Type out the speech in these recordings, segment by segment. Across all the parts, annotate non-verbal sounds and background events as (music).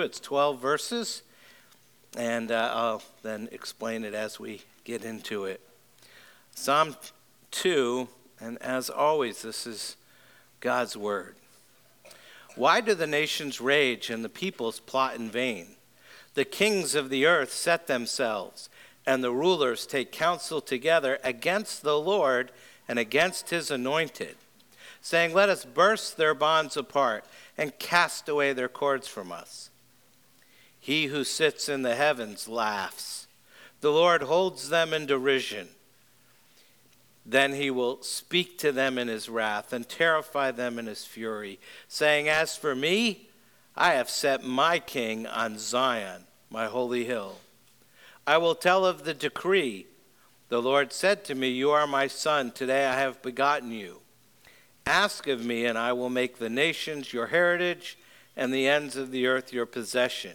It's 12 verses, and uh, I'll then explain it as we get into it. Psalm 2, and as always, this is God's word. Why do the nations rage and the peoples plot in vain? The kings of the earth set themselves, and the rulers take counsel together against the Lord and against his anointed, saying, Let us burst their bonds apart and cast away their cords from us. He who sits in the heavens laughs. The Lord holds them in derision. Then he will speak to them in his wrath and terrify them in his fury, saying, As for me, I have set my king on Zion, my holy hill. I will tell of the decree. The Lord said to me, You are my son. Today I have begotten you. Ask of me, and I will make the nations your heritage and the ends of the earth your possession.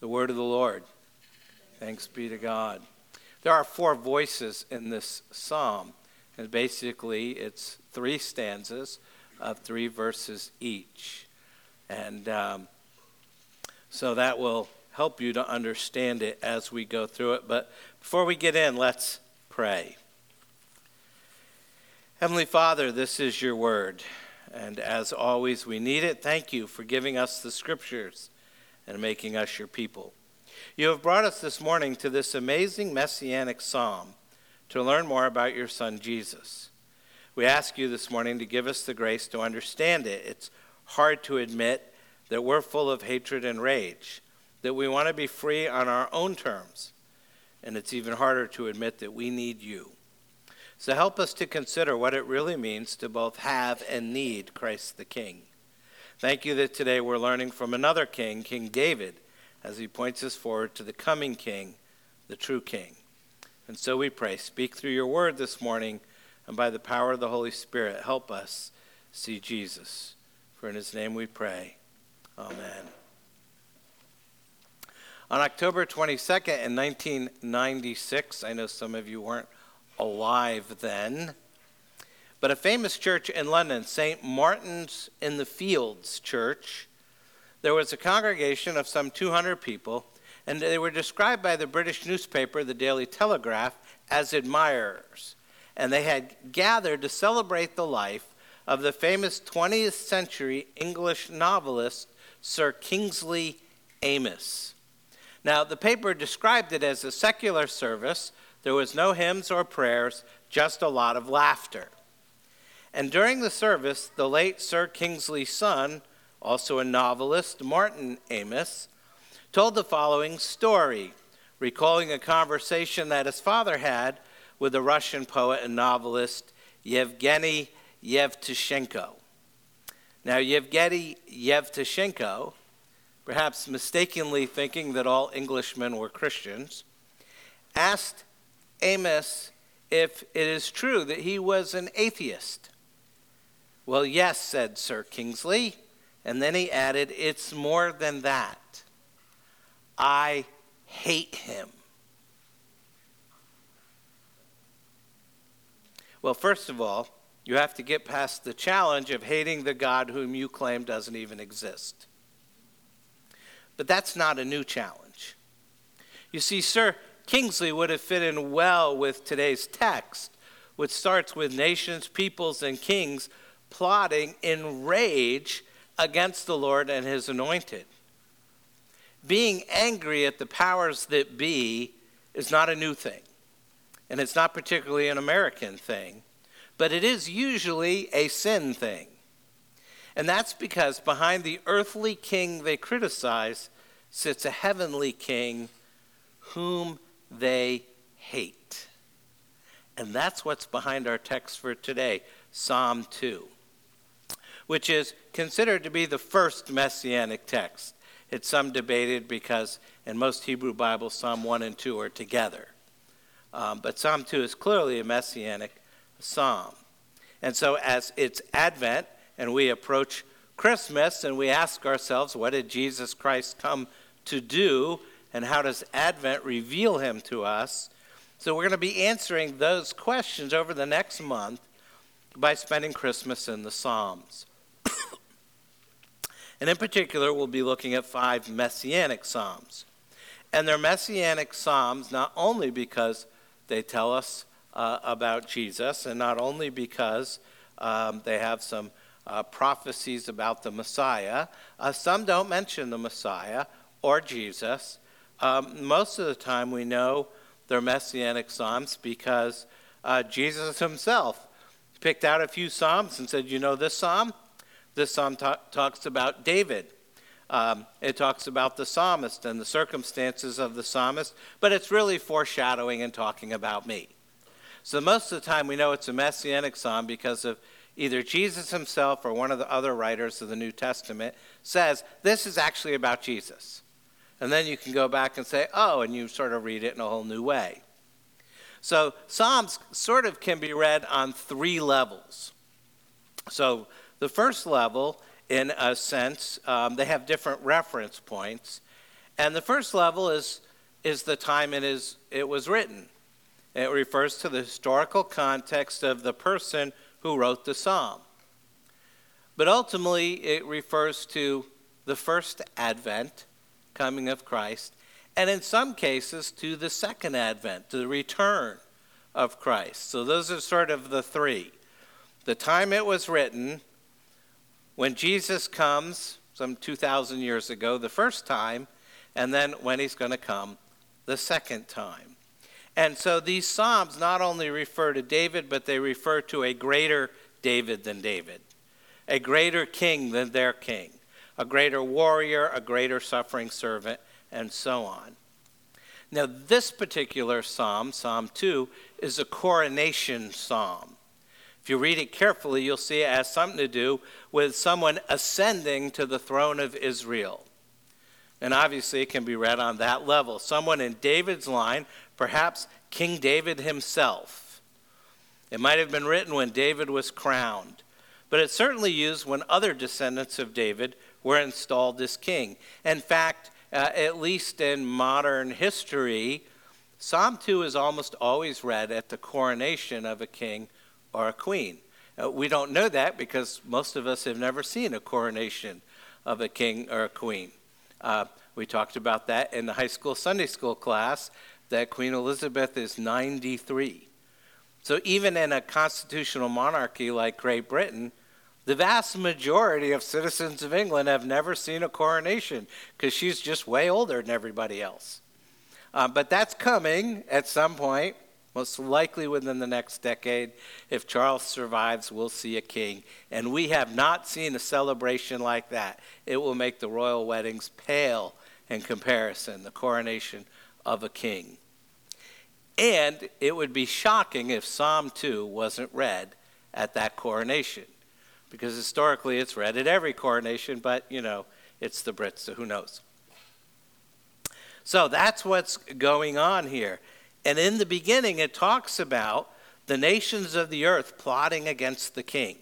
The word of the Lord. Thanks be to God. There are four voices in this psalm, and basically it's three stanzas of three verses each. And um, so that will help you to understand it as we go through it. But before we get in, let's pray. Heavenly Father, this is your word. And as always, we need it. Thank you for giving us the scriptures and making us your people. You have brought us this morning to this amazing messianic psalm to learn more about your son Jesus. We ask you this morning to give us the grace to understand it. It's hard to admit that we're full of hatred and rage, that we want to be free on our own terms, and it's even harder to admit that we need you. So help us to consider what it really means to both have and need Christ the King. Thank you that today we're learning from another king, King David, as he points us forward to the coming king, the true king. And so we pray, speak through your word this morning, and by the power of the Holy Spirit, help us see Jesus. For in his name we pray. Amen. On October 22nd in 1996, I know some of you weren't alive then. But a famous church in London, St. Martin's in the Fields Church, there was a congregation of some 200 people, and they were described by the British newspaper, the Daily Telegraph, as admirers. And they had gathered to celebrate the life of the famous 20th century English novelist, Sir Kingsley Amis. Now, the paper described it as a secular service. There was no hymns or prayers, just a lot of laughter. And during the service, the late Sir Kingsley's son, also a novelist, Martin Amis, told the following story, recalling a conversation that his father had with the Russian poet and novelist Yevgeny Yevtushenko. Now, Yevgeny Yevtushenko, perhaps mistakenly thinking that all Englishmen were Christians, asked Amis if it is true that he was an atheist. Well, yes, said Sir Kingsley. And then he added, It's more than that. I hate him. Well, first of all, you have to get past the challenge of hating the God whom you claim doesn't even exist. But that's not a new challenge. You see, Sir Kingsley would have fit in well with today's text, which starts with nations, peoples, and kings plotting in rage against the Lord and his anointed. Being angry at the powers that be is not a new thing, and it's not particularly an American thing, but it is usually a sin thing. And that's because behind the earthly king they criticize sits a heavenly king whom they hate. And that's what's behind our text for today, Psalm 2 which is considered to be the first messianic text. It's some debated because in most Hebrew Bibles, Psalm 1 and 2 are together. Um, but Psalm 2 is clearly a messianic psalm. And so, as it's Advent and we approach Christmas and we ask ourselves, what did Jesus Christ come to do? And how does Advent reveal him to us? So, we're going to be answering those questions over the next month by spending Christmas in the Psalms. And in particular, we'll be looking at five messianic Psalms. And they're messianic Psalms not only because they tell us uh, about Jesus, and not only because um, they have some uh, prophecies about the Messiah. Uh, some don't mention the Messiah or Jesus. Um, most of the time, we know they're messianic psalms because uh, Jesus himself picked out a few psalms and said, You know this psalm? This psalm ta- talks about David. Um, it talks about the psalmist and the circumstances of the psalmist, but it's really foreshadowing and talking about me. So most of the time we know it's a messianic psalm because of either Jesus himself or one of the other writers of the New Testament says this is actually about Jesus. And then you can go back and say, oh, and you sort of read it in a whole new way. So Psalms sort of can be read on three levels. So the first level, in a sense, um, they have different reference points. And the first level is, is the time it, is, it was written. It refers to the historical context of the person who wrote the psalm. But ultimately, it refers to the first advent, coming of Christ, and in some cases to the second advent, to the return of Christ. So those are sort of the three. The time it was written, when Jesus comes, some 2,000 years ago, the first time, and then when he's going to come the second time. And so these Psalms not only refer to David, but they refer to a greater David than David, a greater king than their king, a greater warrior, a greater suffering servant, and so on. Now, this particular psalm, Psalm 2, is a coronation psalm. If you read it carefully, you'll see it has something to do with someone ascending to the throne of Israel. And obviously, it can be read on that level. Someone in David's line perhaps King David himself. It might have been written when David was crowned, but it's certainly used when other descendants of David were installed as king. In fact, uh, at least in modern history, Psalm 2 is almost always read at the coronation of a king or a queen. Uh, we don't know that because most of us have never seen a coronation of a king or a queen. Uh, we talked about that in the high school Sunday school class that Queen Elizabeth is 93. So even in a constitutional monarchy like Great Britain, the vast majority of citizens of England have never seen a coronation because she's just way older than everybody else. Uh, but that's coming at some point, most likely within the next decade. If Charles survives, we'll see a king. And we have not seen a celebration like that. It will make the royal weddings pale in comparison, the coronation of a king. And it would be shocking if Psalm 2 wasn't read at that coronation, because historically it's read at every coronation, but you know, it's the Brits, so who knows? So that's what's going on here. And in the beginning, it talks about the nations of the earth plotting against the king.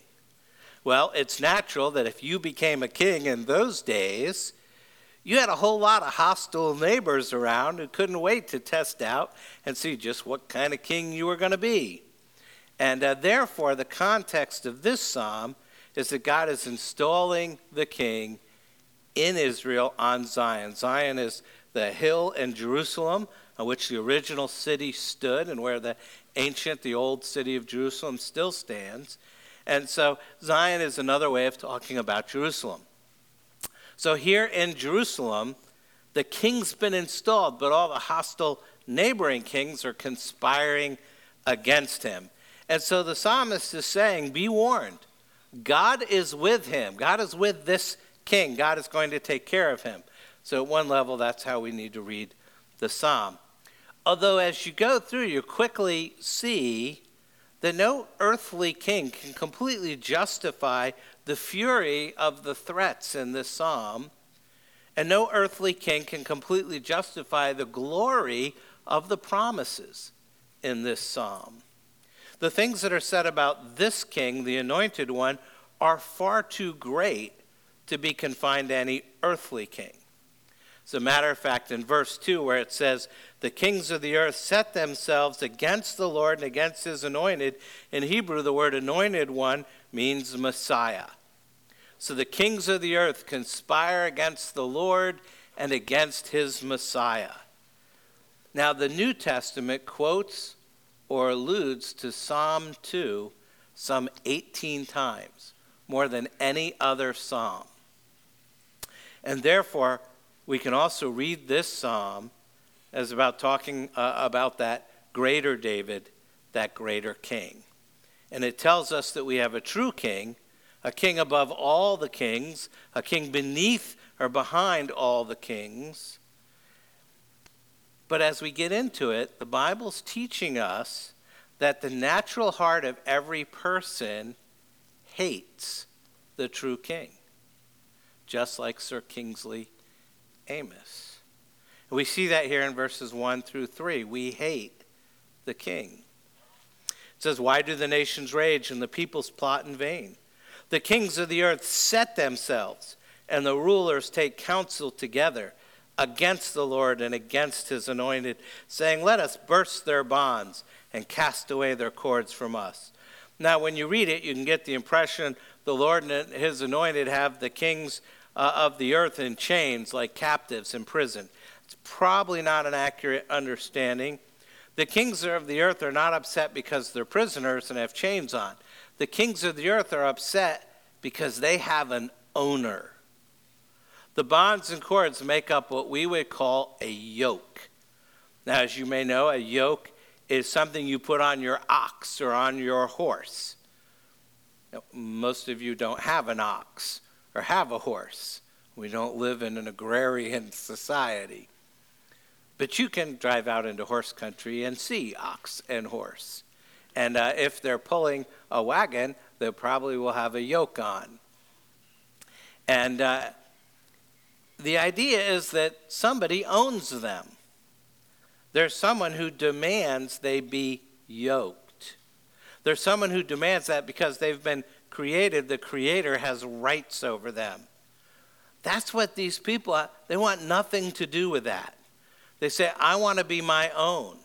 Well, it's natural that if you became a king in those days, you had a whole lot of hostile neighbors around who couldn't wait to test out and see just what kind of king you were going to be. And uh, therefore, the context of this psalm is that God is installing the king in Israel on Zion. Zion is the hill in Jerusalem on which the original city stood and where the ancient, the old city of Jerusalem still stands. And so Zion is another way of talking about Jerusalem. So here in Jerusalem, the king's been installed, but all the hostile neighboring kings are conspiring against him. And so the psalmist is saying, Be warned. God is with him. God is with this king. God is going to take care of him. So, at one level, that's how we need to read the psalm. Although, as you go through, you quickly see that no earthly king can completely justify the fury of the threats in this psalm. And no earthly king can completely justify the glory of the promises in this psalm. The things that are said about this king, the anointed one, are far too great to be confined to any earthly king. As a matter of fact, in verse 2, where it says, The kings of the earth set themselves against the Lord and against his anointed, in Hebrew, the word anointed one means Messiah. So the kings of the earth conspire against the Lord and against his Messiah. Now, the New Testament quotes or alludes to Psalm 2 some 18 times, more than any other psalm. And therefore, we can also read this psalm as about talking uh, about that greater David, that greater king. And it tells us that we have a true king, a king above all the kings, a king beneath or behind all the kings. But as we get into it, the Bible's teaching us that the natural heart of every person hates the true king, just like Sir Kingsley Amis. We see that here in verses 1 through 3. We hate the king. It says, Why do the nations rage and the peoples plot in vain? The kings of the earth set themselves, and the rulers take counsel together against the Lord and against his anointed, saying, Let us burst their bonds and cast away their cords from us. Now, when you read it, you can get the impression the Lord and his anointed have the kings uh, of the earth in chains like captives in prison. It's probably not an accurate understanding. The kings of the earth are not upset because they're prisoners and have chains on. The kings of the earth are upset because they have an owner. The bonds and cords make up what we would call a yoke. Now, as you may know, a yoke is something you put on your ox or on your horse. Most of you don't have an ox or have a horse. We don't live in an agrarian society. But you can drive out into horse country and see ox and horse. And uh, if they're pulling a wagon, they probably will have a yoke on. And uh, the idea is that somebody owns them. There's someone who demands they be yoked. There's someone who demands that because they've been created, the Creator has rights over them. That's what these people, uh, they want nothing to do with that. They say, I want to be my own.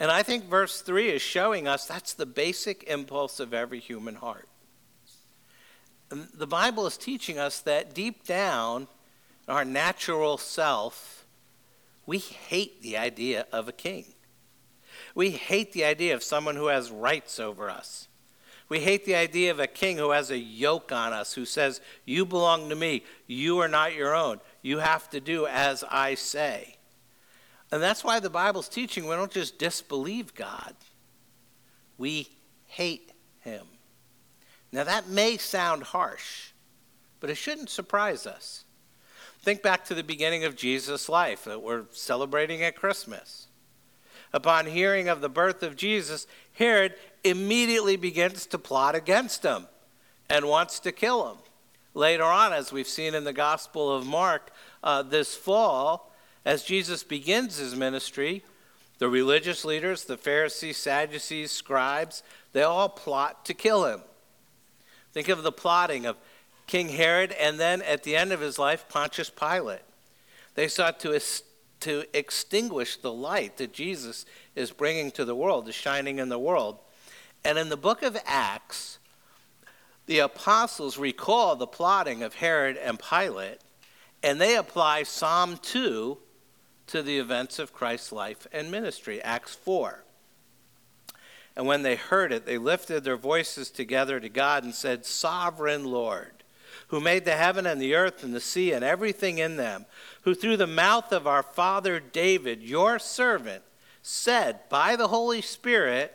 And I think verse 3 is showing us that's the basic impulse of every human heart. The Bible is teaching us that deep down, our natural self, we hate the idea of a king. We hate the idea of someone who has rights over us. We hate the idea of a king who has a yoke on us, who says, You belong to me. You are not your own. You have to do as I say. And that's why the Bible's teaching we don't just disbelieve God, we hate him. Now, that may sound harsh, but it shouldn't surprise us. Think back to the beginning of Jesus' life that we're celebrating at Christmas. Upon hearing of the birth of Jesus, Herod immediately begins to plot against him and wants to kill him. Later on, as we've seen in the Gospel of Mark uh, this fall, as Jesus begins his ministry, the religious leaders, the Pharisees, Sadducees, scribes, they all plot to kill him. Think of the plotting of King Herod and then at the end of his life, Pontius Pilate. They sought to, to extinguish the light that Jesus is bringing to the world, is shining in the world. And in the book of Acts, the apostles recall the plotting of Herod and Pilate, and they apply Psalm 2 to the events of Christ's life and ministry, Acts 4. And when they heard it, they lifted their voices together to God and said, Sovereign Lord, who made the heaven and the earth and the sea and everything in them, who through the mouth of our father David, your servant, said by the Holy Spirit,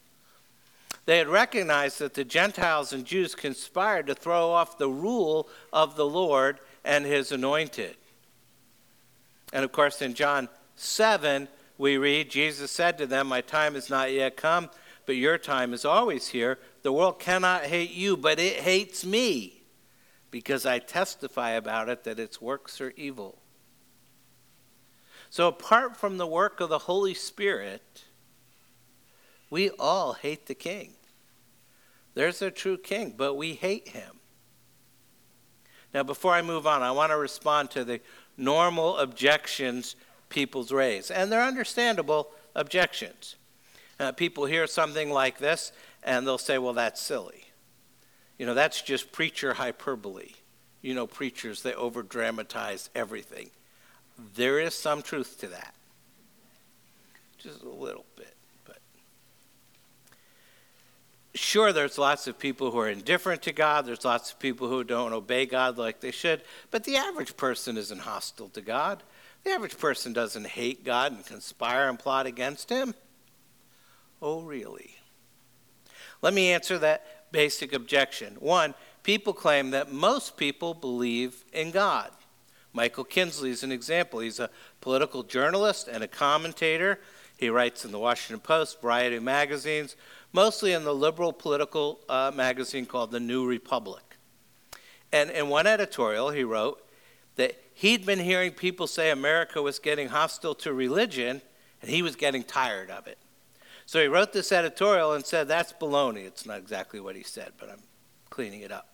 They had recognized that the Gentiles and Jews conspired to throw off the rule of the Lord and his anointed. And of course, in John 7, we read, Jesus said to them, My time is not yet come, but your time is always here. The world cannot hate you, but it hates me, because I testify about it that its works are evil. So, apart from the work of the Holy Spirit, we all hate the king. There's a true king, but we hate him. Now, before I move on, I want to respond to the normal objections people's raise, and they're understandable objections. Uh, people hear something like this, and they'll say, well, that's silly. You know, that's just preacher hyperbole. You know, preachers, they over dramatize everything. There is some truth to that. Just a little bit. But sure, there's lots of people who are indifferent to God. There's lots of people who don't obey God like they should. But the average person isn't hostile to God. The average person doesn't hate God and conspire and plot against him. Oh, really? Let me answer that basic objection. One, people claim that most people believe in God. Michael Kinsley is an example. He's a political journalist and a commentator. He writes in the Washington Post, Variety magazines, mostly in the liberal political uh, magazine called The New Republic. And in one editorial, he wrote that he'd been hearing people say America was getting hostile to religion, and he was getting tired of it. So he wrote this editorial and said, That's baloney. It's not exactly what he said, but I'm cleaning it up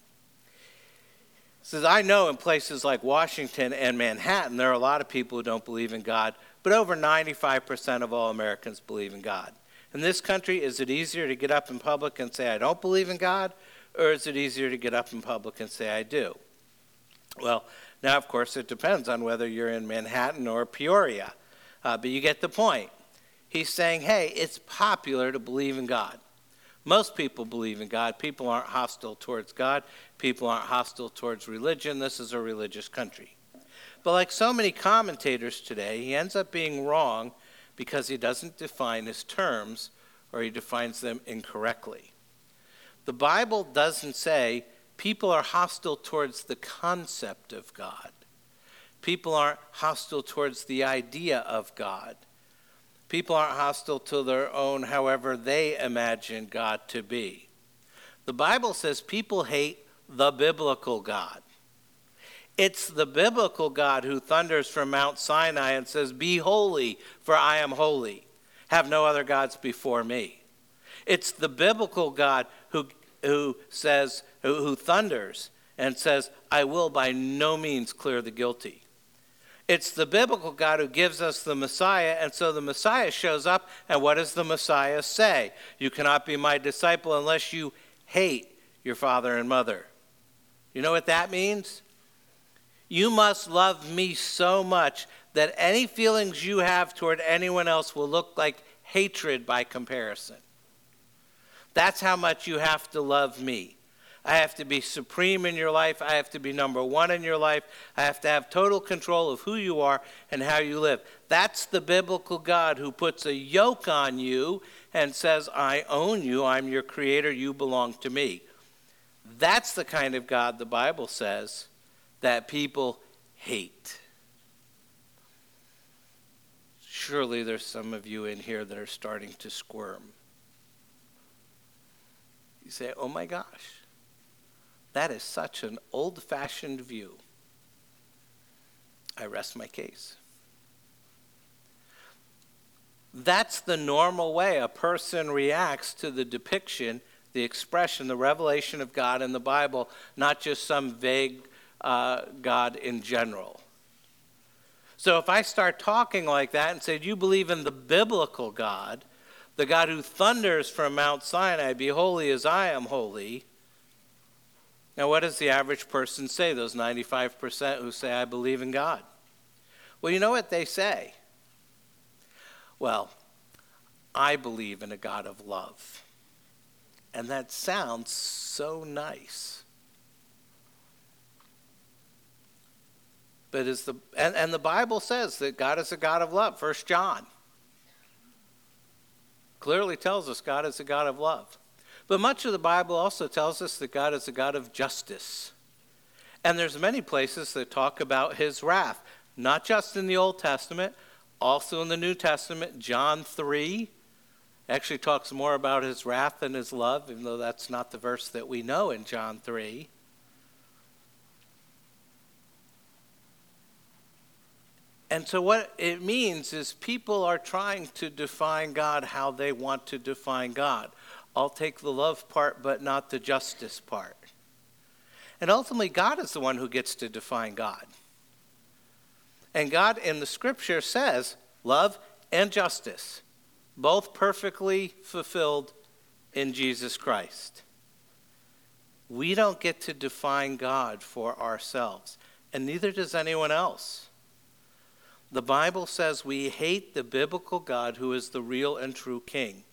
He says, I know in places like Washington and Manhattan, there are a lot of people who don't believe in God, but over 95% of all Americans believe in God. In this country, is it easier to get up in public and say, I don't believe in God, or is it easier to get up in public and say, I do? Well, now, of course, it depends on whether you're in Manhattan or Peoria, uh, but you get the point. He's saying, hey, it's popular to believe in God. Most people believe in God. People aren't hostile towards God. People aren't hostile towards religion. This is a religious country. But like so many commentators today, he ends up being wrong because he doesn't define his terms or he defines them incorrectly. The Bible doesn't say people are hostile towards the concept of God. People aren't hostile towards the idea of God. People aren't hostile to their own, however they imagine God to be. The Bible says people hate the biblical God. It's the biblical God who thunders from Mount Sinai and says, Be holy, for I am holy. Have no other gods before me. It's the biblical God who, who says, who, who thunders and says, I will by no means clear the guilty. It's the biblical God who gives us the Messiah, and so the Messiah shows up, and what does the Messiah say? You cannot be my disciple unless you hate your father and mother. You know what that means? You must love me so much that any feelings you have toward anyone else will look like hatred by comparison. That's how much you have to love me. I have to be supreme in your life. I have to be number one in your life. I have to have total control of who you are and how you live. That's the biblical God who puts a yoke on you and says, I own you. I'm your creator. You belong to me. That's the kind of God the Bible says that people hate. Surely there's some of you in here that are starting to squirm. You say, oh my gosh. That is such an old fashioned view. I rest my case. That's the normal way a person reacts to the depiction, the expression, the revelation of God in the Bible, not just some vague uh, God in general. So if I start talking like that and say, Do you believe in the biblical God, the God who thunders from Mount Sinai, Be holy as I am holy? Now, what does the average person say, those 95% who say, I believe in God? Well, you know what they say? Well, I believe in a God of love. And that sounds so nice. But is the and, and the Bible says that God is a God of love. First John clearly tells us God is a God of love. But much of the Bible also tells us that God is a God of justice. And there's many places that talk about his wrath, not just in the Old Testament, also in the New Testament. John 3 actually talks more about his wrath than his love, even though that's not the verse that we know in John 3. And so, what it means is people are trying to define God how they want to define God. I'll take the love part, but not the justice part. And ultimately, God is the one who gets to define God. And God in the scripture says love and justice, both perfectly fulfilled in Jesus Christ. We don't get to define God for ourselves, and neither does anyone else. The Bible says we hate the biblical God who is the real and true King.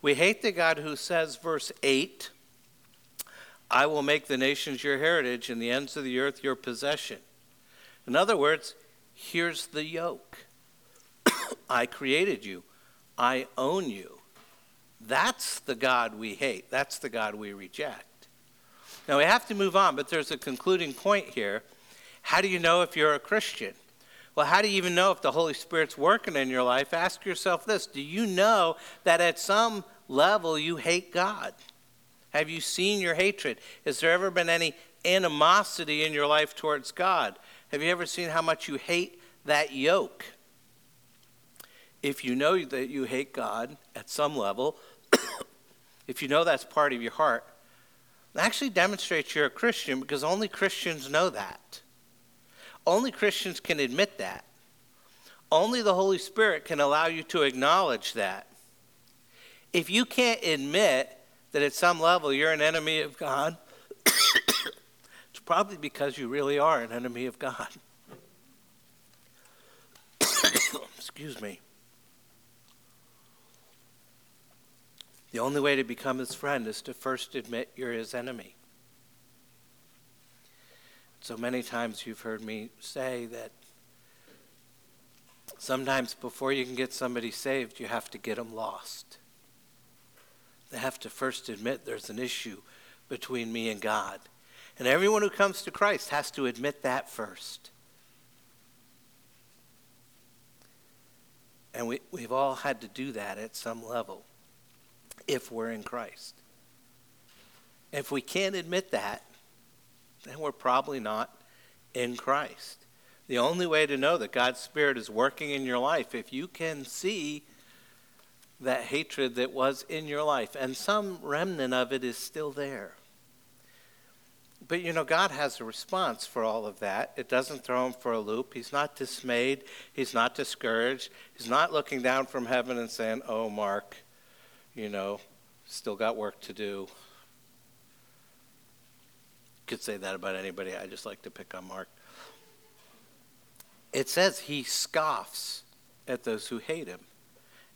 We hate the God who says, verse 8, I will make the nations your heritage and the ends of the earth your possession. In other words, here's the yoke (coughs) I created you, I own you. That's the God we hate, that's the God we reject. Now we have to move on, but there's a concluding point here. How do you know if you're a Christian? Well, how do you even know if the Holy Spirit's working in your life? Ask yourself this Do you know that at some level you hate God? Have you seen your hatred? Has there ever been any animosity in your life towards God? Have you ever seen how much you hate that yoke? If you know that you hate God at some level, (coughs) if you know that's part of your heart, actually demonstrates you're a Christian because only Christians know that. Only Christians can admit that. Only the Holy Spirit can allow you to acknowledge that if you can't admit that at some level you're an enemy of God, (coughs) it's probably because you really are an enemy of God. (coughs) Excuse me. The only way to become his friend is to first admit you're his enemy. So many times you've heard me say that sometimes before you can get somebody saved, you have to get them lost. They have to first admit there's an issue between me and God. And everyone who comes to Christ has to admit that first. And we, we've all had to do that at some level if we're in Christ. If we can't admit that, then we're probably not in Christ. The only way to know that God's Spirit is working in your life, if you can see that hatred that was in your life, and some remnant of it is still there. But you know, God has a response for all of that. It doesn't throw him for a loop. He's not dismayed. He's not discouraged. He's not looking down from heaven and saying, Oh, Mark, you know, still got work to do. Could say that about anybody. I just like to pick on Mark. It says he scoffs at those who hate him.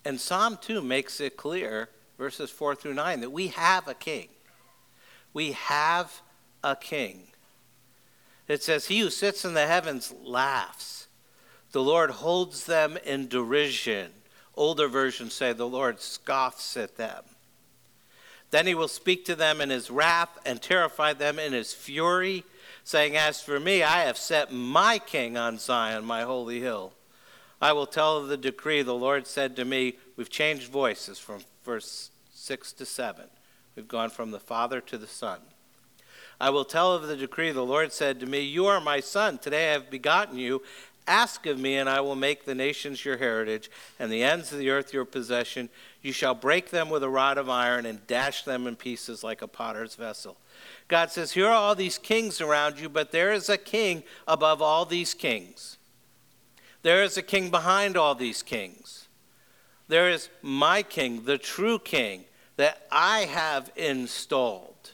And Psalm 2 makes it clear, verses 4 through 9, that we have a king. We have a king. It says, He who sits in the heavens laughs. The Lord holds them in derision. Older versions say the Lord scoffs at them. Then he will speak to them in his wrath and terrify them in his fury, saying, As for me, I have set my king on Zion, my holy hill. I will tell of the decree. The Lord said to me, We've changed voices from verse 6 to 7. We've gone from the Father to the Son. I will tell of the decree. The Lord said to me, You are my son. Today I have begotten you. Ask of me, and I will make the nations your heritage, and the ends of the earth your possession. You shall break them with a rod of iron and dash them in pieces like a potter's vessel. God says, Here are all these kings around you, but there is a king above all these kings. There is a king behind all these kings. There is my king, the true king, that I have installed.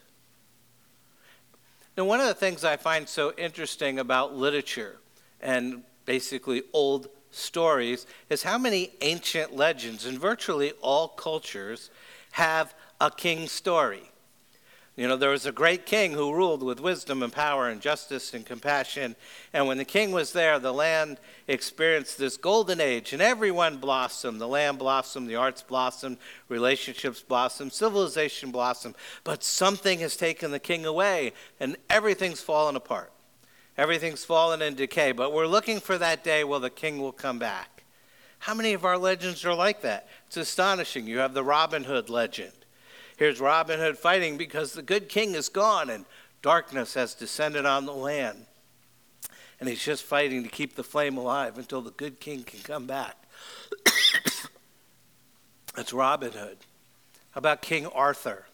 Now, one of the things I find so interesting about literature and basically old stories is how many ancient legends in virtually all cultures have a king story. You know, there was a great king who ruled with wisdom and power and justice and compassion. And when the king was there, the land experienced this golden age, and everyone blossomed. The land blossomed, the arts blossomed, relationships blossomed, civilization blossomed. But something has taken the king away, and everything's fallen apart. Everything's fallen in decay. But we're looking for that day where the king will come back. How many of our legends are like that? It's astonishing. You have the Robin Hood legend. Here's Robin Hood fighting because the good king is gone and darkness has descended on the land. And he's just fighting to keep the flame alive until the good king can come back. (coughs) That's Robin Hood. How about King Arthur?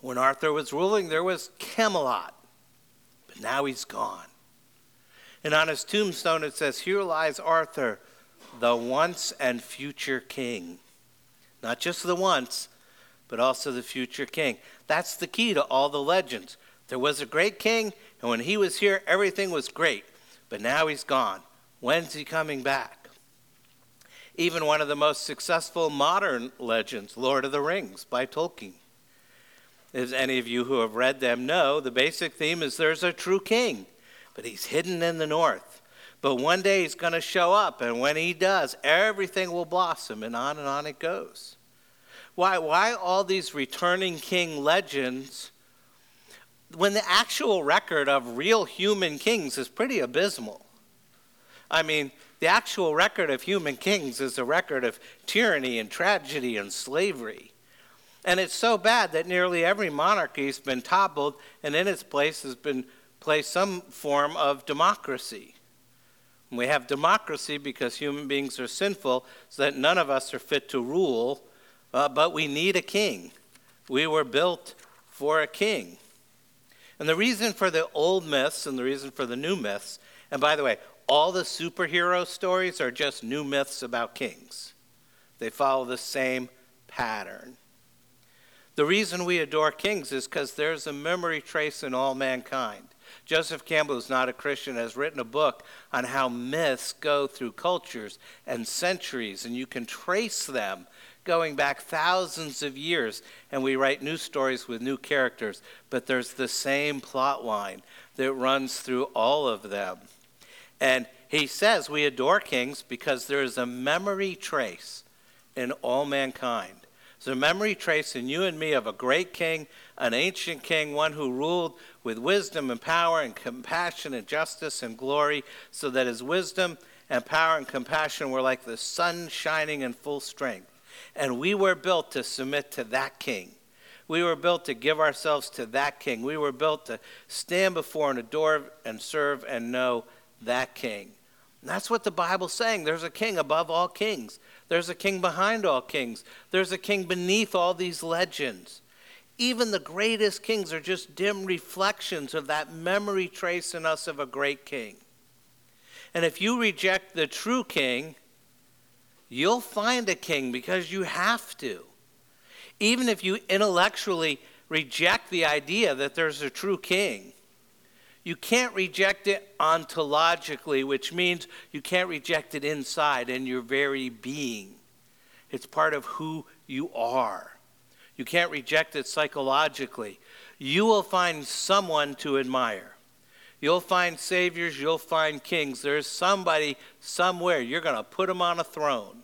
When Arthur was ruling, there was Camelot, but now he's gone. And on his tombstone it says, Here lies Arthur, the once and future king. Not just the once, but also the future king. That's the key to all the legends. There was a great king, and when he was here, everything was great. But now he's gone. When's he coming back? Even one of the most successful modern legends, Lord of the Rings by Tolkien. As any of you who have read them know, the basic theme is there's a true king, but he's hidden in the north. But one day he's going to show up, and when he does, everything will blossom, and on and on it goes. Why, why all these returning king legends when the actual record of real human kings is pretty abysmal? I mean, the actual record of human kings is a record of tyranny and tragedy and slavery. And it's so bad that nearly every monarchy has been toppled, and in its place has been placed some form of democracy. We have democracy because human beings are sinful, so that none of us are fit to rule, uh, but we need a king. We were built for a king. And the reason for the old myths and the reason for the new myths, and by the way, all the superhero stories are just new myths about kings. They follow the same pattern. The reason we adore kings is because there's a memory trace in all mankind. Joseph Campbell, who's not a Christian, has written a book on how myths go through cultures and centuries, and you can trace them going back thousands of years. And we write new stories with new characters, but there's the same plot line that runs through all of them. And he says we adore kings because there is a memory trace in all mankind. A memory trace in you and me of a great king, an ancient king, one who ruled with wisdom and power and compassion and justice and glory, so that his wisdom and power and compassion were like the sun shining in full strength. And we were built to submit to that king. We were built to give ourselves to that king. We were built to stand before and adore and serve and know that king. And that's what the Bible's saying. There's a king above all kings, there's a king behind all kings, there's a king beneath all these legends. Even the greatest kings are just dim reflections of that memory trace in us of a great king. And if you reject the true king, you'll find a king because you have to. Even if you intellectually reject the idea that there's a true king, you can't reject it ontologically, which means you can't reject it inside in your very being. It's part of who you are. You can't reject it psychologically. You will find someone to admire. You'll find saviors, you'll find kings. There's somebody somewhere. You're going to put him on a throne.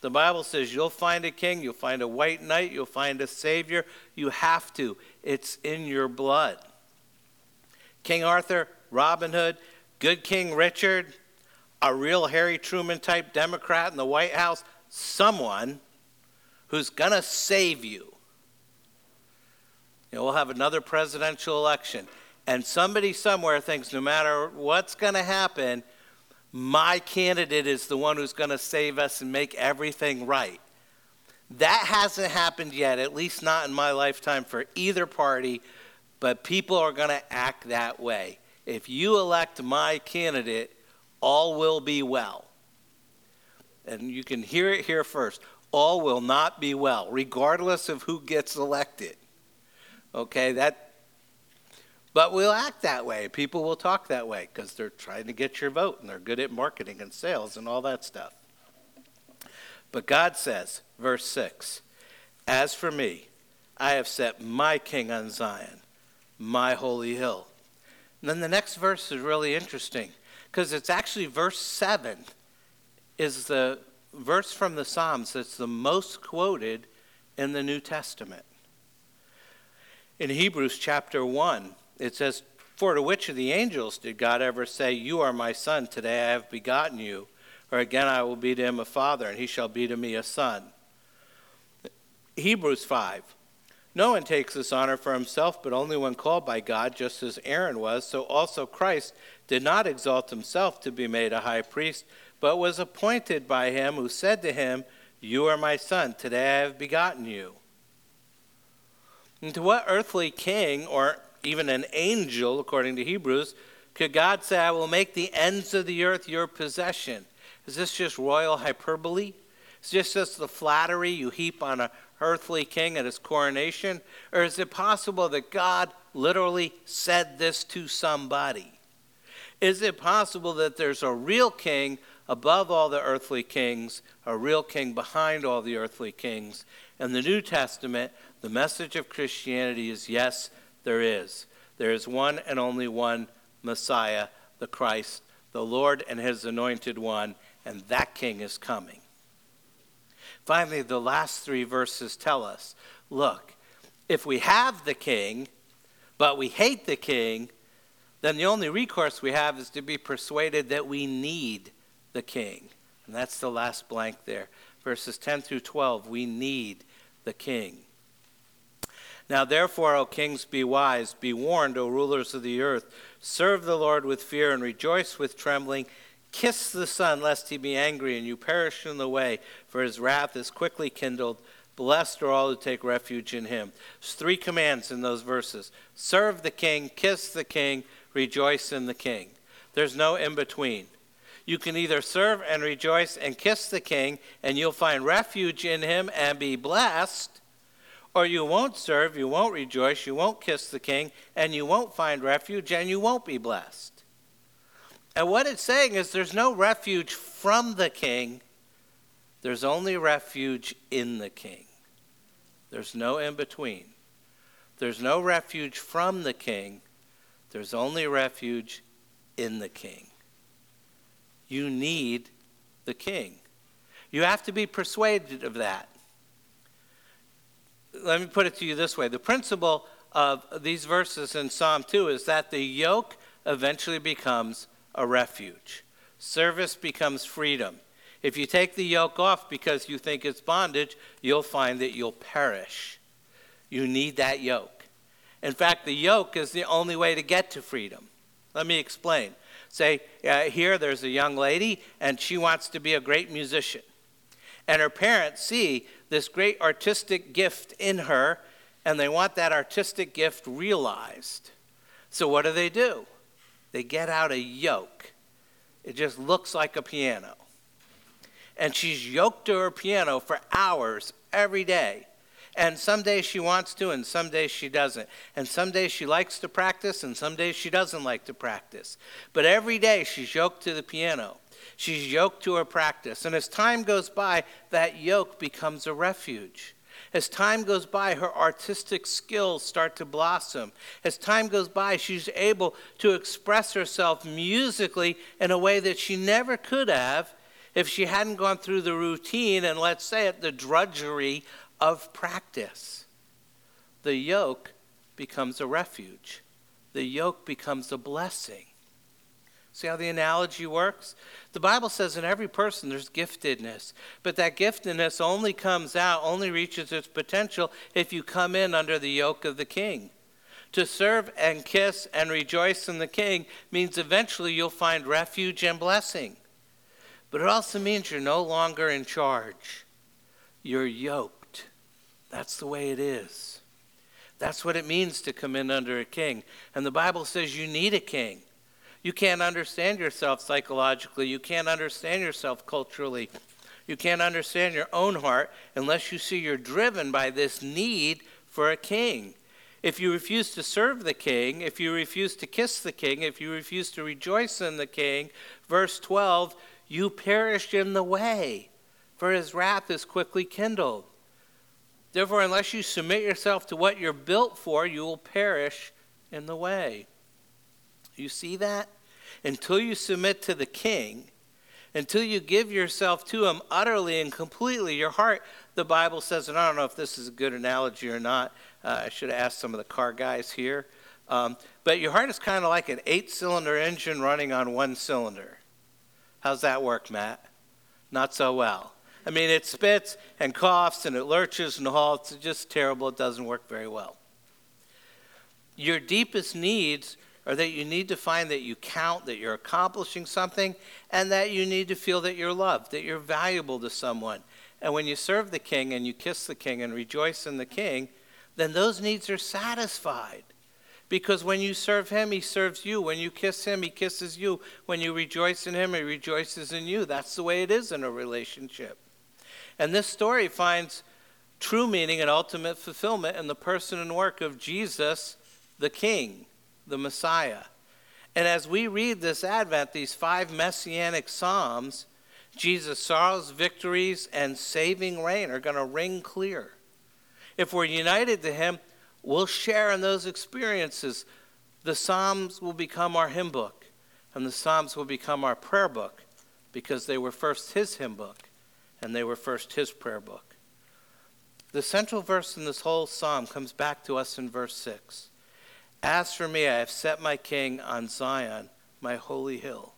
The Bible says you'll find a king, you'll find a white knight, you'll find a savior. You have to, it's in your blood. King Arthur, Robin Hood, good King Richard, a real Harry Truman type Democrat in the White House, someone who's going to save you. you know, we'll have another presidential election, and somebody somewhere thinks no matter what's going to happen, my candidate is the one who's going to save us and make everything right. That hasn't happened yet, at least not in my lifetime, for either party, but people are going to act that way. If you elect my candidate, all will be well. And you can hear it here first all will not be well, regardless of who gets elected. Okay, that. But we'll act that way. People will talk that way because they're trying to get your vote and they're good at marketing and sales and all that stuff. But God says, verse 6, As for me, I have set my king on Zion, my holy hill. And then the next verse is really interesting because it's actually verse 7 is the verse from the Psalms that's the most quoted in the New Testament. In Hebrews chapter 1, it says, For to which of the angels did God ever say, You are my son, today I have begotten you? Or again, I will be to him a father, and he shall be to me a son. Hebrews 5. No one takes this honor for himself, but only when called by God, just as Aaron was. So also Christ did not exalt himself to be made a high priest, but was appointed by him who said to him, You are my son, today I have begotten you. And to what earthly king, or even an angel, according to Hebrews, could God say, I will make the ends of the earth your possession? Is this just royal hyperbole? Is this just the flattery you heap on a earthly king at his coronation? Or is it possible that God literally said this to somebody? Is it possible that there's a real king above all the earthly kings, a real king behind all the earthly kings? In the New Testament, the message of Christianity is yes, there is. There is one and only one Messiah, the Christ, the Lord and his anointed one, and that king is coming. Finally, the last three verses tell us look, if we have the king, but we hate the king, then the only recourse we have is to be persuaded that we need the king. And that's the last blank there. Verses 10 through 12, we need the king. Now, therefore, O kings, be wise, be warned, O rulers of the earth. Serve the Lord with fear and rejoice with trembling. Kiss the Son, lest he be angry and you perish in the way, for his wrath is quickly kindled. Blessed are all who take refuge in him. There's three commands in those verses serve the king, kiss the king, rejoice in the king. There's no in between. You can either serve and rejoice and kiss the king, and you'll find refuge in him and be blessed or you won't serve, you won't rejoice, you won't kiss the king, and you won't find refuge, and you won't be blessed. And what it's saying is there's no refuge from the king, there's only refuge in the king. There's no in between. There's no refuge from the king, there's only refuge in the king. You need the king. You have to be persuaded of that let me put it to you this way the principle of these verses in Psalm 2 is that the yoke eventually becomes a refuge, service becomes freedom. If you take the yoke off because you think it's bondage, you'll find that you'll perish. You need that yoke. In fact, the yoke is the only way to get to freedom. Let me explain. Say, uh, here there's a young lady, and she wants to be a great musician. And her parents see this great artistic gift in her, and they want that artistic gift realized. So, what do they do? They get out a yoke. It just looks like a piano. And she's yoked to her piano for hours every day. And some days she wants to, and some days she doesn't. And some days she likes to practice, and some days she doesn't like to practice. But every day she's yoked to the piano. She's yoked to her practice. And as time goes by, that yoke becomes a refuge. As time goes by, her artistic skills start to blossom. As time goes by, she's able to express herself musically in a way that she never could have if she hadn't gone through the routine and, let's say it, the drudgery of practice. The yoke becomes a refuge, the yoke becomes a blessing. See how the analogy works? The Bible says in every person there's giftedness, but that giftedness only comes out, only reaches its potential if you come in under the yoke of the king. To serve and kiss and rejoice in the king means eventually you'll find refuge and blessing. But it also means you're no longer in charge. You're yoked. That's the way it is. That's what it means to come in under a king. And the Bible says you need a king. You can't understand yourself psychologically. You can't understand yourself culturally. You can't understand your own heart unless you see you're driven by this need for a king. If you refuse to serve the king, if you refuse to kiss the king, if you refuse to rejoice in the king, verse 12, you perish in the way, for his wrath is quickly kindled. Therefore, unless you submit yourself to what you're built for, you will perish in the way. You see that? Until you submit to the king, until you give yourself to him utterly and completely, your heart, the Bible says, and I don't know if this is a good analogy or not. Uh, I should have asked some of the car guys here. Um, but your heart is kind of like an eight cylinder engine running on one cylinder. How's that work, Matt? Not so well. I mean, it spits and coughs and it lurches and halts. It's just terrible. It doesn't work very well. Your deepest needs are that you need to find that you count, that you're accomplishing something, and that you need to feel that you're loved, that you're valuable to someone. And when you serve the king and you kiss the king and rejoice in the king, then those needs are satisfied. Because when you serve him, he serves you. When you kiss him, he kisses you. When you rejoice in him, he rejoices in you. That's the way it is in a relationship. And this story finds true meaning and ultimate fulfillment in the person and work of Jesus, the King, the Messiah. And as we read this Advent, these five messianic Psalms, Jesus' sorrows, victories, and saving reign are going to ring clear. If we're united to him, we'll share in those experiences. The Psalms will become our hymn book, and the Psalms will become our prayer book because they were first his hymn book and they were first his prayer book. The central verse in this whole psalm comes back to us in verse 6. As for me, I have set my king on Zion, my holy hill.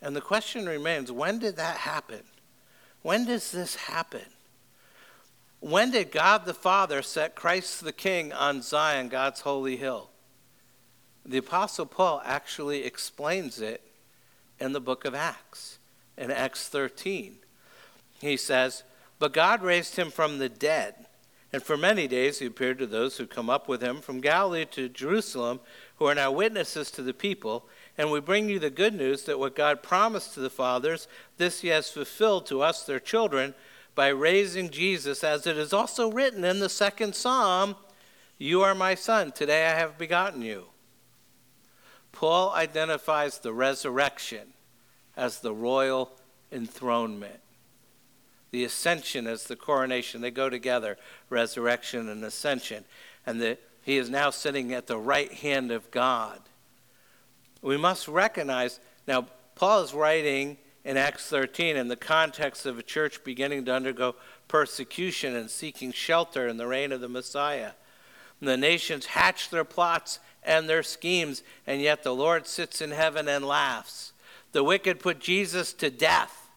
And the question remains when did that happen? When does this happen? When did God the Father set Christ the King on Zion, God's holy hill? The Apostle Paul actually explains it in the book of Acts, in Acts 13. He says, But God raised him from the dead. And for many days he appeared to those who come up with him from Galilee to Jerusalem, who are now witnesses to the people. And we bring you the good news that what God promised to the fathers, this he has fulfilled to us, their children by raising Jesus, as it is also written in the second psalm You are my son, today I have begotten you. Paul identifies the resurrection as the royal enthronement, the ascension is the coronation. They go together, resurrection and ascension. And the, he is now sitting at the right hand of God. We must recognize now, Paul is writing in Acts 13 in the context of a church beginning to undergo persecution and seeking shelter in the reign of the Messiah. And the nations hatch their plots and their schemes, and yet the Lord sits in heaven and laughs. The wicked put Jesus to death,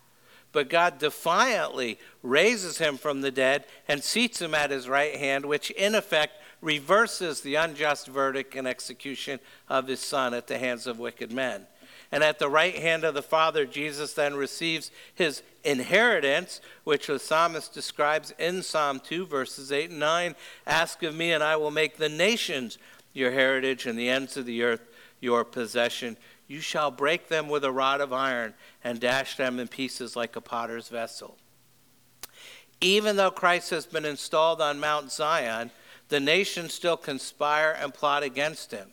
but God defiantly raises him from the dead and seats him at his right hand, which in effect reverses the unjust verdict and execution of his son at the hands of wicked men. And at the right hand of the Father, Jesus then receives his inheritance, which the psalmist describes in Psalm 2, verses 8 and 9. Ask of me, and I will make the nations your heritage and the ends of the earth your possession. You shall break them with a rod of iron and dash them in pieces like a potter's vessel. Even though Christ has been installed on Mount Zion, the nations still conspire and plot against him.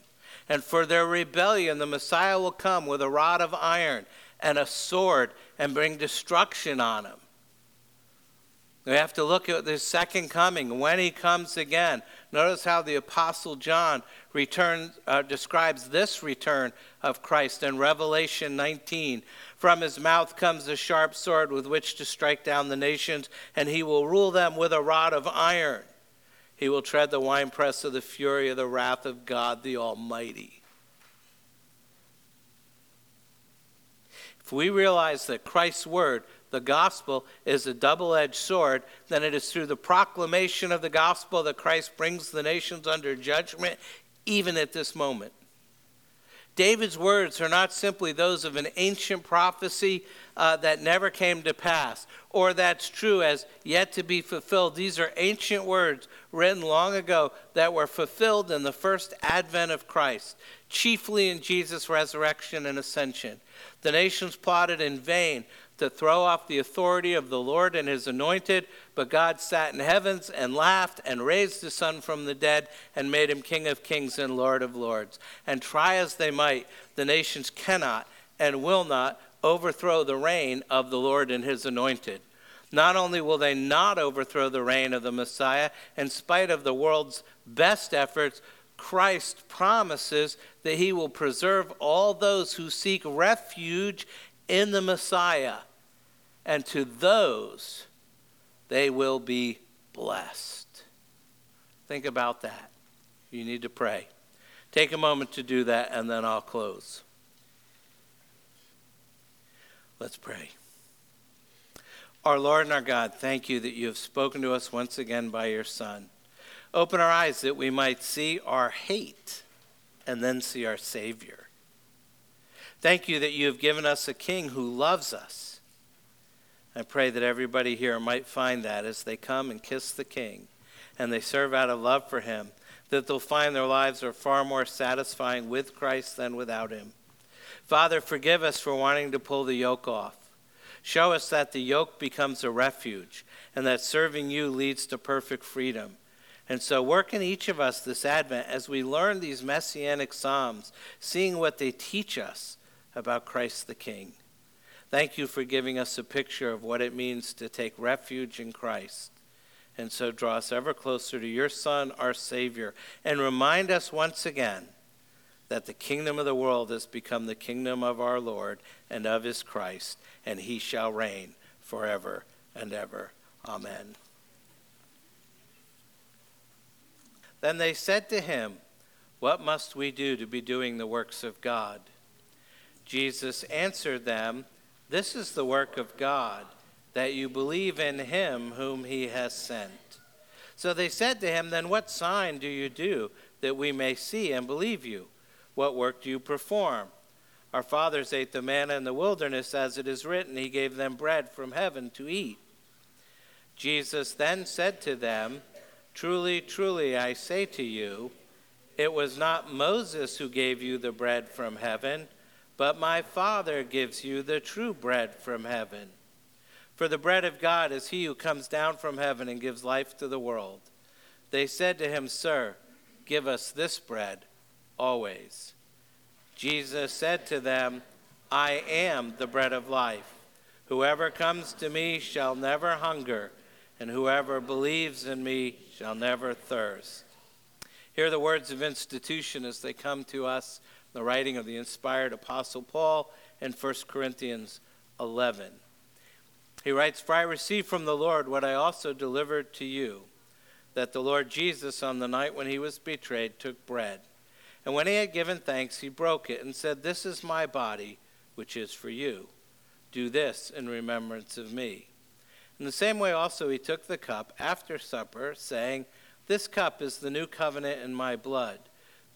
And for their rebellion, the Messiah will come with a rod of iron and a sword and bring destruction on them. We have to look at the second coming, when he comes again. Notice how the Apostle John return, uh, describes this return of Christ in Revelation 19. From his mouth comes a sharp sword with which to strike down the nations, and he will rule them with a rod of iron. He will tread the winepress of the fury of the wrath of God the Almighty. If we realize that Christ's word, the gospel, is a double edged sword, then it is through the proclamation of the gospel that Christ brings the nations under judgment, even at this moment. David's words are not simply those of an ancient prophecy uh, that never came to pass, or that's true as yet to be fulfilled. These are ancient words written long ago that were fulfilled in the first advent of Christ, chiefly in Jesus' resurrection and ascension. The nations plotted in vain to throw off the authority of the Lord and his anointed, but God sat in heavens and laughed and raised his son from the dead and made him King of kings and Lord of lords. And try as they might, the nations cannot and will not overthrow the reign of the Lord and his anointed. Not only will they not overthrow the reign of the Messiah, in spite of the world's best efforts, Christ promises that he will preserve all those who seek refuge in the Messiah. And to those, they will be blessed. Think about that. You need to pray. Take a moment to do that, and then I'll close. Let's pray. Our Lord and our God, thank you that you have spoken to us once again by your Son. Open our eyes that we might see our hate and then see our Savior. Thank you that you have given us a King who loves us. I pray that everybody here might find that as they come and kiss the King and they serve out of love for him, that they'll find their lives are far more satisfying with Christ than without him. Father, forgive us for wanting to pull the yoke off. Show us that the yoke becomes a refuge and that serving you leads to perfect freedom. And so, work in each of us this Advent as we learn these messianic Psalms, seeing what they teach us about Christ the King. Thank you for giving us a picture of what it means to take refuge in Christ. And so, draw us ever closer to your Son, our Savior, and remind us once again that the kingdom of the world has become the kingdom of our Lord and of his Christ, and he shall reign forever and ever. Amen. Then they said to him, What must we do to be doing the works of God? Jesus answered them, This is the work of God, that you believe in him whom he has sent. So they said to him, Then what sign do you do that we may see and believe you? What work do you perform? Our fathers ate the manna in the wilderness, as it is written, He gave them bread from heaven to eat. Jesus then said to them, Truly, truly, I say to you, it was not Moses who gave you the bread from heaven, but my Father gives you the true bread from heaven. For the bread of God is he who comes down from heaven and gives life to the world. They said to him, Sir, give us this bread always. Jesus said to them, I am the bread of life. Whoever comes to me shall never hunger, and whoever believes in me shall never thirst. Hear the words of institution as they come to us, the writing of the inspired Apostle Paul in 1 Corinthians 11. He writes, For I received from the Lord what I also delivered to you, that the Lord Jesus, on the night when he was betrayed, took bread. And when he had given thanks, he broke it and said, This is my body, which is for you. Do this in remembrance of me. In the same way, also, he took the cup after supper, saying, This cup is the new covenant in my blood.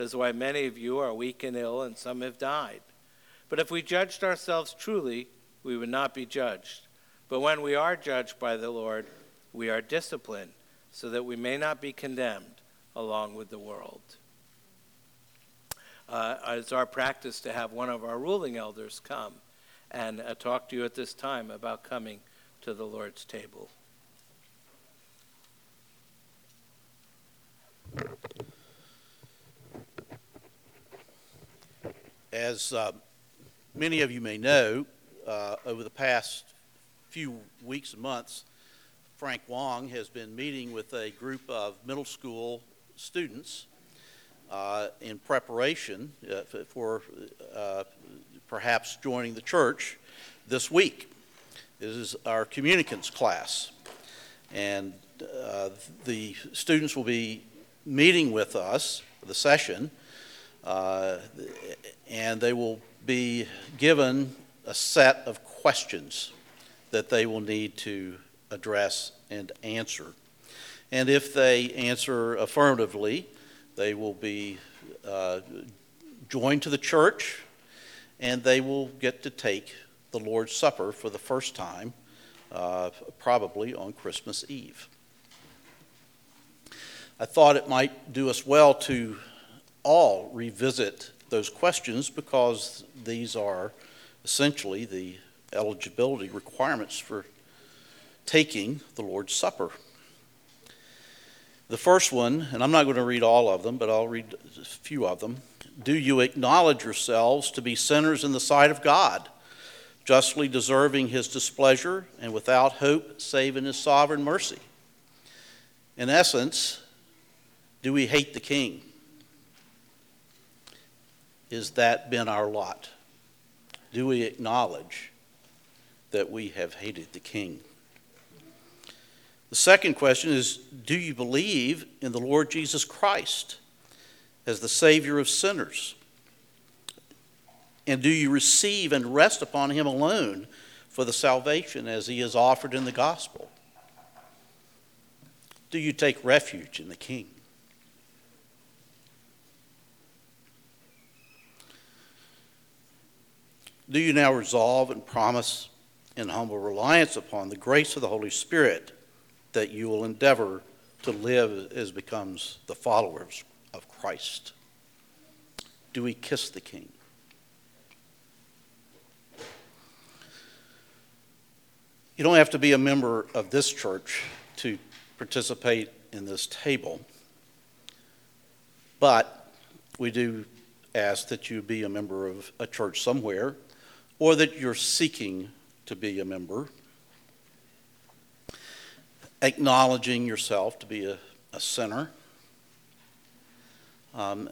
That is why many of you are weak and ill, and some have died. But if we judged ourselves truly, we would not be judged. But when we are judged by the Lord, we are disciplined, so that we may not be condemned along with the world uh, it's our practice to have one of our ruling elders come and uh, talk to you at this time about coming to the Lord's table. As uh, many of you may know, uh, over the past few weeks and months, Frank Wong has been meeting with a group of middle school students uh, in preparation uh, for uh, perhaps joining the church this week. This is our communicants class. And uh, the students will be meeting with us, the session, uh, and they will be given a set of questions that they will need to address and answer. And if they answer affirmatively, they will be uh, joined to the church, and they will get to take the Lord's Supper for the first time uh, probably on Christmas Eve. I thought it might do us well to all revisit those questions because these are essentially the eligibility requirements for taking the Lord's Supper. The first one, and I'm not going to read all of them, but I'll read a few of them. Do you acknowledge yourselves to be sinners in the sight of God, justly deserving his displeasure and without hope save in his sovereign mercy? In essence, do we hate the king? Is that been our lot? Do we acknowledge that we have hated the king? The second question is Do you believe in the Lord Jesus Christ as the Savior of sinners? And do you receive and rest upon Him alone for the salvation as He is offered in the gospel? Do you take refuge in the King? Do you now resolve and promise in humble reliance upon the grace of the Holy Spirit that you will endeavor to live as becomes the followers of Christ? Do we kiss the King? You don't have to be a member of this church to participate in this table, but we do ask that you be a member of a church somewhere or that you're seeking to be a member, acknowledging yourself to be a, a sinner, um,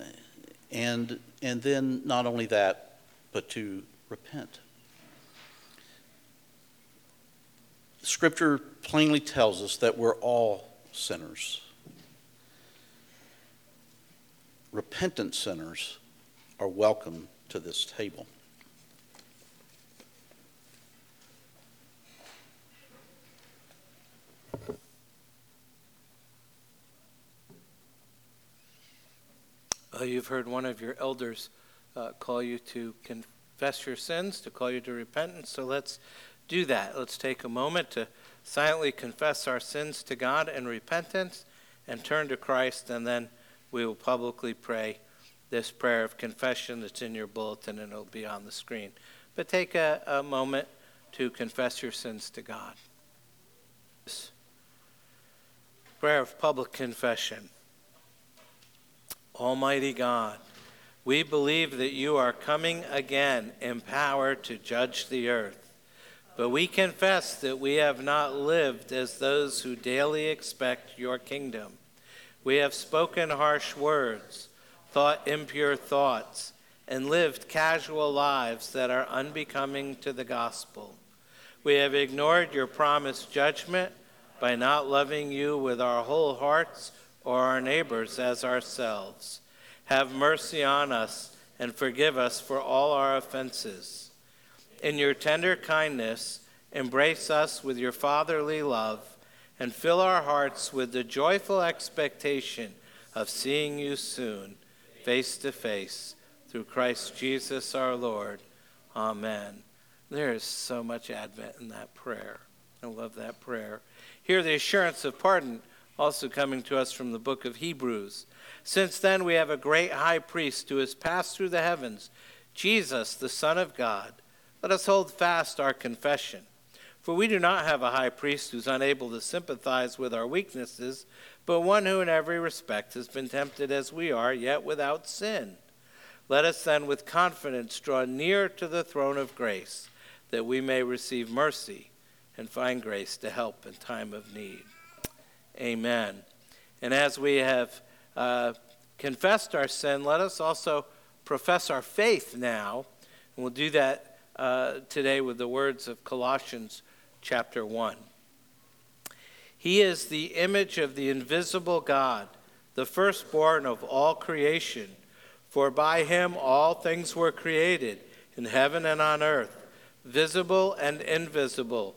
and, and then not only that, but to repent. Scripture plainly tells us that we're all sinners. Repentant sinners are welcome to this table. Uh, you've heard one of your elders uh, call you to confess your sins, to call you to repentance. So let's do that. Let's take a moment to silently confess our sins to God in repentance and turn to Christ, and then we will publicly pray this prayer of confession that's in your bulletin and it'll be on the screen. But take a, a moment to confess your sins to God. Prayer of public confession. Almighty God, we believe that you are coming again in power to judge the earth. But we confess that we have not lived as those who daily expect your kingdom. We have spoken harsh words, thought impure thoughts, and lived casual lives that are unbecoming to the gospel. We have ignored your promised judgment by not loving you with our whole hearts or our neighbors as ourselves. Have mercy on us and forgive us for all our offenses. In your tender kindness, embrace us with your fatherly love and fill our hearts with the joyful expectation of seeing you soon, face to face, through Christ Jesus our Lord. Amen. There is so much Advent in that prayer. I love that prayer. Hear the assurance of pardon also coming to us from the book of Hebrews. Since then, we have a great high priest who has passed through the heavens, Jesus, the Son of God. Let us hold fast our confession. For we do not have a high priest who's unable to sympathize with our weaknesses, but one who in every respect has been tempted as we are, yet without sin. Let us then with confidence draw near to the throne of grace, that we may receive mercy and find grace to help in time of need. Amen. And as we have uh, confessed our sin, let us also profess our faith now. And we'll do that uh, today with the words of Colossians chapter 1. He is the image of the invisible God, the firstborn of all creation. For by him all things were created, in heaven and on earth, visible and invisible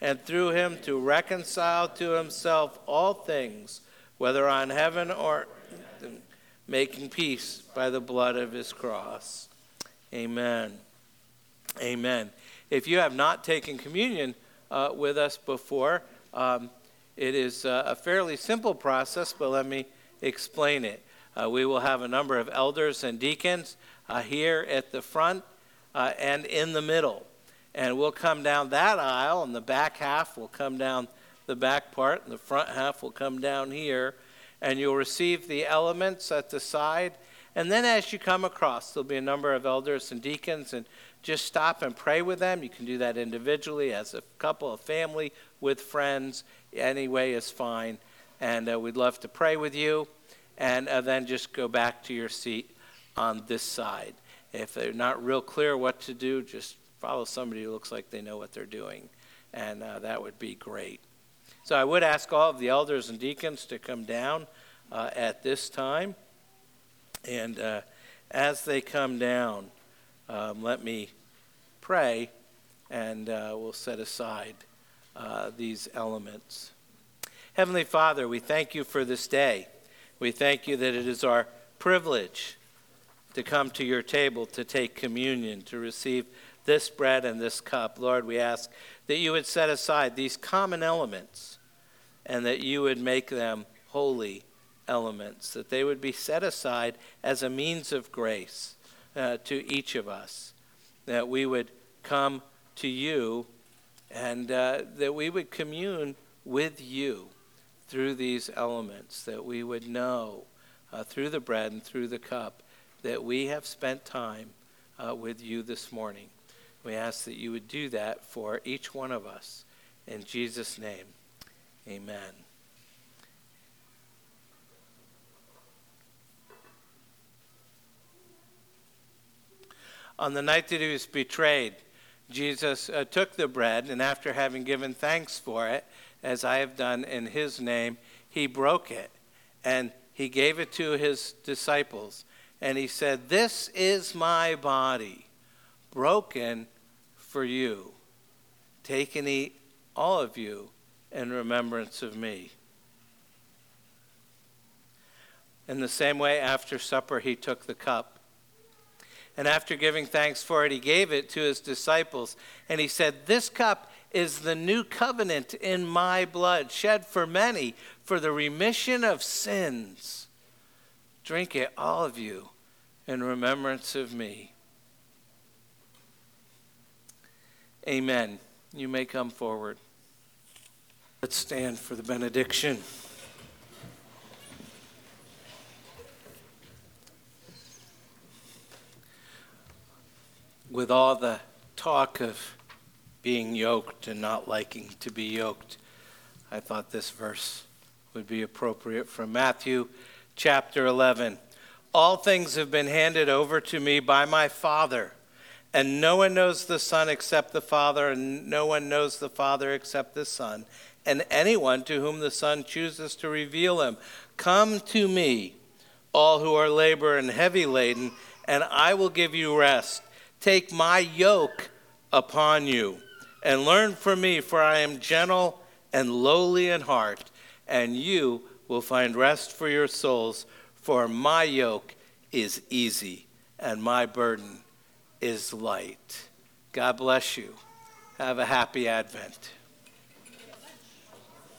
and through him to reconcile to himself all things, whether on heaven or making peace by the blood of his cross. Amen. Amen. If you have not taken communion uh, with us before, um, it is uh, a fairly simple process, but let me explain it. Uh, we will have a number of elders and deacons uh, here at the front uh, and in the middle. And we'll come down that aisle, and the back half will come down the back part, and the front half will come down here. And you'll receive the elements at the side. And then as you come across, there'll be a number of elders and deacons, and just stop and pray with them. You can do that individually, as a couple, a family, with friends. Any way is fine. And uh, we'd love to pray with you. And uh, then just go back to your seat on this side. If they're not real clear what to do, just follow somebody who looks like they know what they're doing. And uh, that would be great. So I would ask all of the elders and deacons to come down uh, at this time. And uh, as they come down, um, let me pray and uh, we'll set aside uh, these elements. Heavenly Father, we thank you for this day. We thank you that it is our privilege to come to your table to take communion, to receive this bread and this cup. Lord, we ask that you would set aside these common elements and that you would make them holy elements, that they would be set aside as a means of grace uh, to each of us, that we would come to you and uh, that we would commune with you through these elements, that we would know uh, through the bread and through the cup that we have spent time uh, with you this morning. We ask that you would do that for each one of us. In Jesus' name, amen. On the night that he was betrayed, Jesus uh, took the bread, and after having given thanks for it, as I have done in his name, he broke it, and he gave it to his disciples. And he said, This is my body, broken for you. Take and eat, all of you, in remembrance of me. In the same way, after supper, he took the cup. And after giving thanks for it, he gave it to his disciples. And he said, This cup is the new covenant in my blood, shed for many for the remission of sins. Drink it, all of you, in remembrance of me. Amen. You may come forward. Let's stand for the benediction. with all the talk of being yoked and not liking to be yoked, I thought this verse would be appropriate from Matthew chapter 11. All things have been handed over to me by my Father, and no one knows the Son except the Father, and no one knows the Father except the Son, and anyone to whom the Son chooses to reveal him. Come to me, all who are labor and heavy laden, and I will give you rest. Take my yoke upon you and learn from me, for I am gentle and lowly in heart, and you will find rest for your souls. For my yoke is easy and my burden is light. God bless you. Have a happy Advent.